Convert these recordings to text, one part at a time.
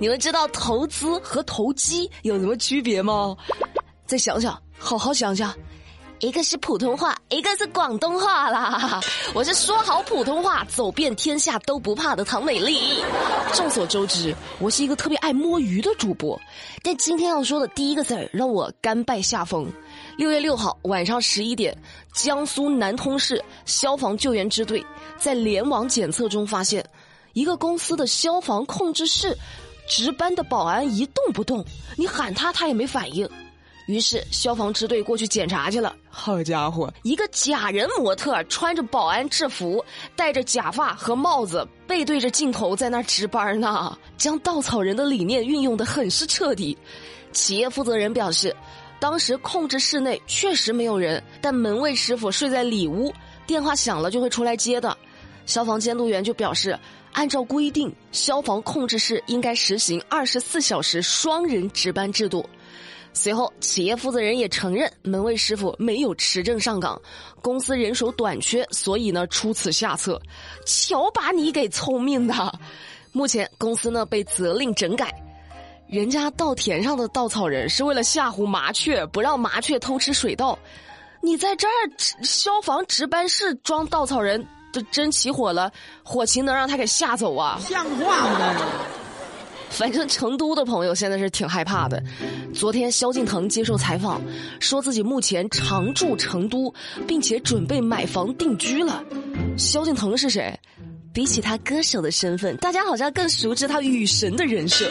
你们知道投资和投机有什么区别吗？再想想，好好想想。一个是普通话，一个是广东话啦。我是说好普通话，走遍天下都不怕的唐美丽。众所周知，我是一个特别爱摸鱼的主播，但今天要说的第一个字儿让我甘拜下风。六月六号晚上十一点，江苏南通市消防救援支队在联网检测中发现，一个公司的消防控制室值班的保安一动不动，你喊他他也没反应。于是消防支队过去检查去了。好家伙，一个假人模特穿着保安制服，戴着假发和帽子，背对着镜头在那值班呢，将稻草人的理念运用的很是彻底。企业负责人表示，当时控制室内确实没有人，但门卫师傅睡在里屋，电话响了就会出来接的。消防监督员就表示，按照规定，消防控制室应该实行二十四小时双人值班制度。随后，企业负责人也承认门卫师傅没有持证上岗，公司人手短缺，所以呢出此下策。瞧把你给聪明的！目前公司呢被责令整改，人家稻田上的稻草人是为了吓唬麻雀，不让麻雀偷吃水稻。你在这儿消防值班室装稻草人，这真起火了，火情能让他给吓走啊？像话吗？反正成都的朋友现在是挺害怕的。昨天萧敬腾接受采访，说自己目前常驻成都，并且准备买房定居了。萧敬腾是谁？比起他歌手的身份，大家好像更熟知他雨神的人设。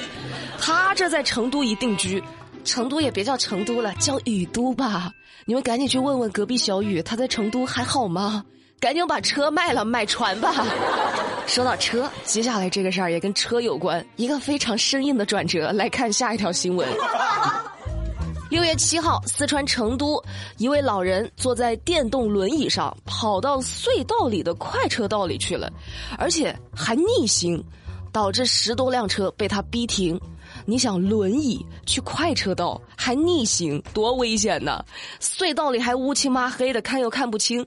他这在成都一定居，成都也别叫成都了，叫雨都吧。你们赶紧去问问隔壁小雨，他在成都还好吗？赶紧把车卖了，买船吧。说到车，接下来这个事儿也跟车有关，一个非常生硬的转折。来看下一条新闻。六月七号，四川成都一位老人坐在电动轮椅上跑到隧道里的快车道里去了，而且还逆行，导致十多辆车被他逼停。你想，轮椅去快车道还逆行，多危险呢！隧道里还乌漆抹黑的，看又看不清。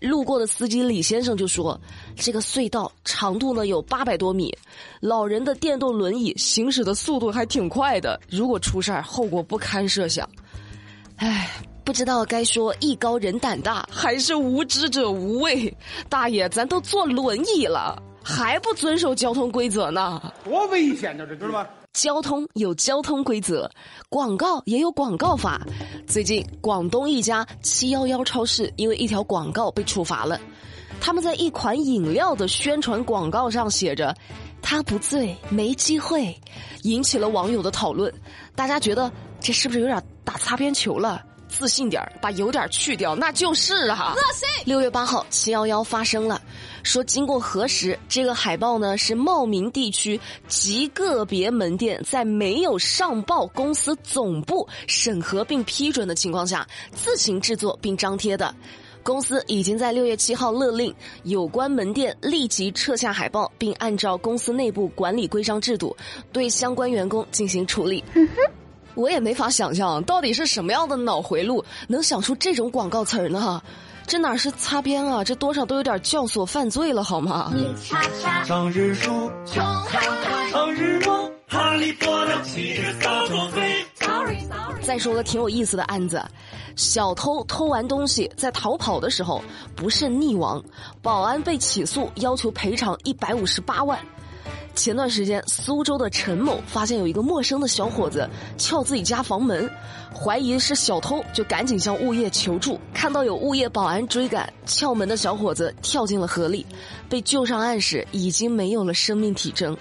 路过的司机李先生就说：“这个隧道长度呢有八百多米，老人的电动轮椅行驶的速度还挺快的，如果出事儿，后果不堪设想。”唉，不知道该说艺高人胆大，还是无知者无畏。大爷，咱都坐轮椅了，还不遵守交通规则呢？多危险呢，这知道吧？交通有交通规则，广告也有广告法。最近，广东一家七幺幺超市因为一条广告被处罚了。他们在一款饮料的宣传广告上写着“他不醉没机会”，引起了网友的讨论。大家觉得这是不是有点打擦边球了？自信点把有点去掉，那就是啊。六月八号，七幺幺发生了，说经过核实，这个海报呢是茂名地区极个别门店在没有上报公司总部审核并批准的情况下自行制作并张贴的。公司已经在六月七号勒令有关门店立即撤下海报，并按照公司内部管理规章制度对相关员工进行处理。我也没法想象，到底是什么样的脑回路能想出这种广告词儿呢？这哪是擦边啊？这多少都有点教唆犯罪了，好吗？生日书，生日梦，哈利波特骑着扫帚飞。再说个挺有意思的案子：小偷偷完东西在逃跑的时候不慎溺亡，保安被起诉，要求赔偿一百五十八万。前段时间，苏州的陈某发现有一个陌生的小伙子撬自己家房门，怀疑是小偷，就赶紧向物业求助。看到有物业保安追赶，撬门的小伙子跳进了河里，被救上岸时已经没有了生命体征。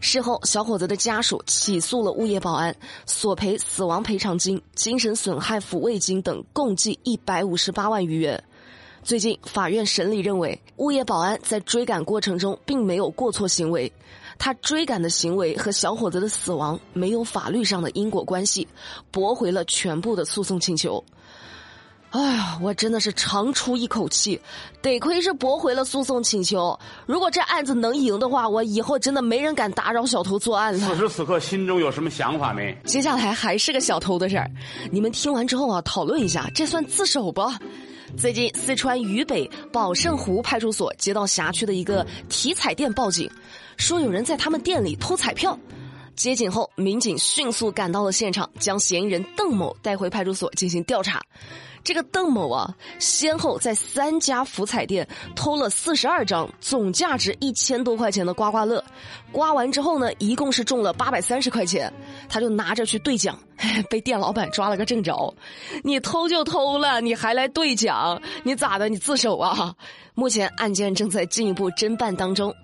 事后，小伙子的家属起诉了物业保安，索赔死亡赔偿金、精神损害抚慰金等共计一百五十八万余元。最近，法院审理认为，物业保安在追赶过程中并没有过错行为。他追赶的行为和小伙子的死亡没有法律上的因果关系，驳回了全部的诉讼请求。哎呀，我真的是长出一口气，得亏是驳回了诉讼请求。如果这案子能赢的话，我以后真的没人敢打扰小偷作案了。此时此刻，心中有什么想法没？接下来还是个小偷的事儿，你们听完之后啊，讨论一下，这算自首不？最近，四川渝北宝胜湖派出所接到辖区的一个体彩店报警。说有人在他们店里偷彩票，接警后，民警迅速赶到了现场，将嫌疑人邓某带回派出所进行调查。这个邓某啊，先后在三家福彩店偷了四十二张总价值一千多块钱的刮刮乐，刮完之后呢，一共是中了八百三十块钱，他就拿着去兑奖，被店老板抓了个正着。你偷就偷了，你还来兑奖，你咋的？你自首啊？目前案件正在进一步侦办当中。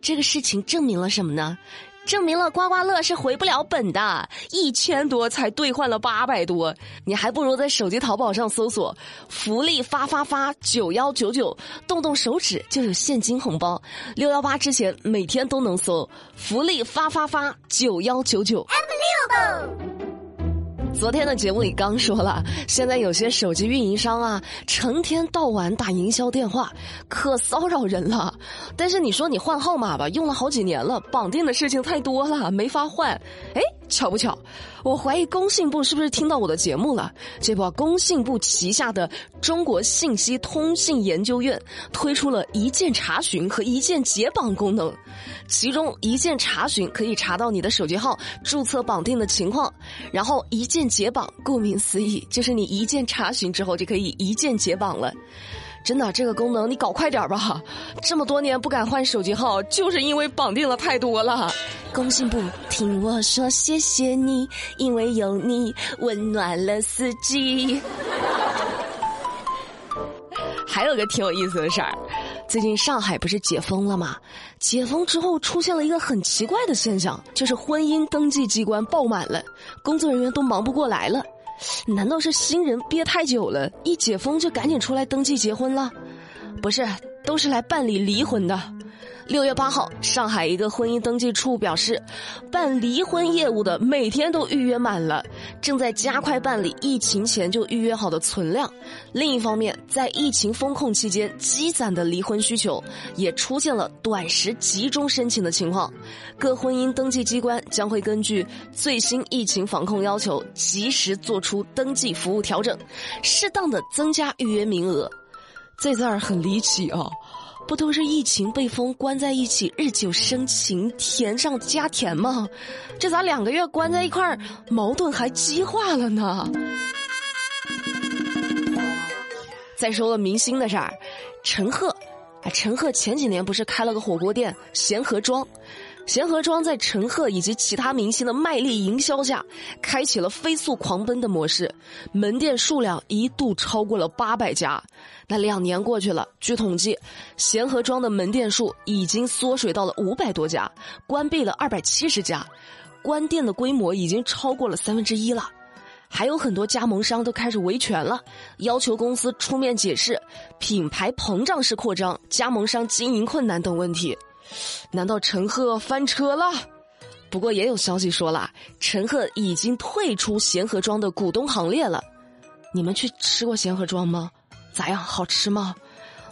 这个事情证明了什么呢？证明了刮刮乐是回不了本的，一千多才兑换了八百多，你还不如在手机淘宝上搜索“福利发发发九幺九九”，动动手指就有现金红包。六幺八之前每天都能搜“福利发发发九幺九九”。昨天的节目里刚说了，现在有些手机运营商啊，成天到晚打营销电话，可骚扰人了。但是你说你换号码吧，用了好几年了，绑定的事情太多了，没法换。哎。巧不巧，我怀疑工信部是不是听到我的节目了？这不，工信部旗下的中国信息通信研究院推出了一键查询和一键解绑功能，其中一键查询可以查到你的手机号注册绑定的情况，然后一键解绑，顾名思义，就是你一键查询之后就可以一键解绑了。真的，这个功能你搞快点吧！这么多年不敢换手机号，就是因为绑定了太多了。工信部，听我说，谢谢你，因为有你温暖了四季。还有个挺有意思的事儿，最近上海不是解封了吗？解封之后出现了一个很奇怪的现象，就是婚姻登记机关爆满了，工作人员都忙不过来了。难道是新人憋太久了，一解封就赶紧出来登记结婚了？不是，都是来办理离婚的。六月八号，上海一个婚姻登记处表示，办离婚业务的每天都预约满了，正在加快办理疫情前就预约好的存量。另一方面，在疫情封控期间积攒的离婚需求也出现了短时集中申请的情况。各婚姻登记机关将会根据最新疫情防控要求，及时做出登记服务调整，适当的增加预约名额。这字儿很离奇啊！不都是疫情被封关在一起，日久生情，甜上加甜吗？这咋两个月关在一块儿，矛盾还激化了呢？再说个明星的事儿，陈赫，啊，陈赫前几年不是开了个火锅店贤合庄。贤合庄在陈赫以及其他明星的卖力营销下，开启了飞速狂奔的模式，门店数量一度超过了八百家。那两年过去了，据统计，贤合庄的门店数已经缩水到了五百多家，关闭了二百七十家，关店的规模已经超过了三分之一了。还有很多加盟商都开始维权了，要求公司出面解释品牌膨胀式扩张、加盟商经营困难等问题。难道陈赫翻车了？不过也有消息说了，陈赫已经退出贤合庄的股东行列了。你们去吃过贤合庄吗？咋样？好吃吗？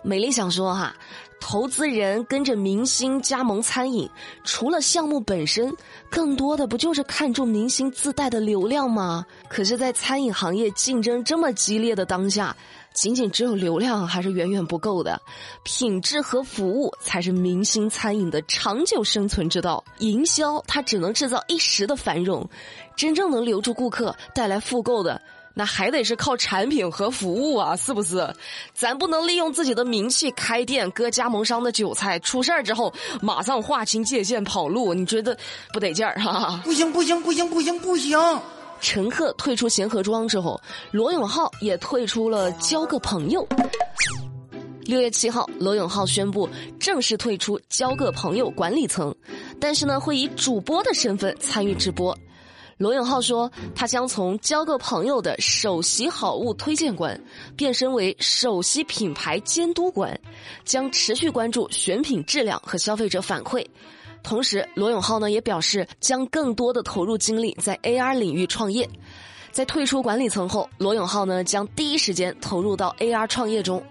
美丽想说哈，投资人跟着明星加盟餐饮，除了项目本身，更多的不就是看重明星自带的流量吗？可是，在餐饮行业竞争这么激烈的当下。仅仅只有流量还是远远不够的，品质和服务才是明星餐饮的长久生存之道。营销它只能制造一时的繁荣，真正能留住顾客、带来复购的，那还得是靠产品和服务啊，是不是？咱不能利用自己的名气开店割加盟商的韭菜，出事儿之后马上划清界限跑路，你觉得不得劲儿哈？不行不行不行不行不行！陈赫退出贤合庄之后，罗永浩也退出了交个朋友。六月七号，罗永浩宣布正式退出交个朋友管理层，但是呢，会以主播的身份参与直播。罗永浩说，他将从交个朋友的首席好物推荐官变身为首席品牌监督官，将持续关注选品质量和消费者反馈。同时，罗永浩呢也表示将更多的投入精力在 AR 领域创业。在退出管理层后，罗永浩呢将第一时间投入到 AR 创业中。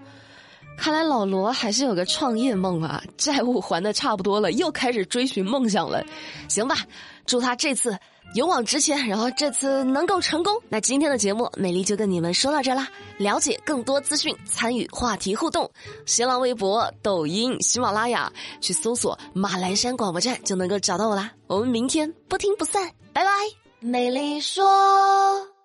看来老罗还是有个创业梦啊，债务还的差不多了，又开始追寻梦想了。行吧，祝他这次勇往直前，然后这次能够成功。那今天的节目，美丽就跟你们说到这啦。了解更多资讯，参与话题互动，新浪微博、抖音、喜马拉雅去搜索马栏山广播站就能够找到我啦。我们明天不听不散，拜拜。美丽说。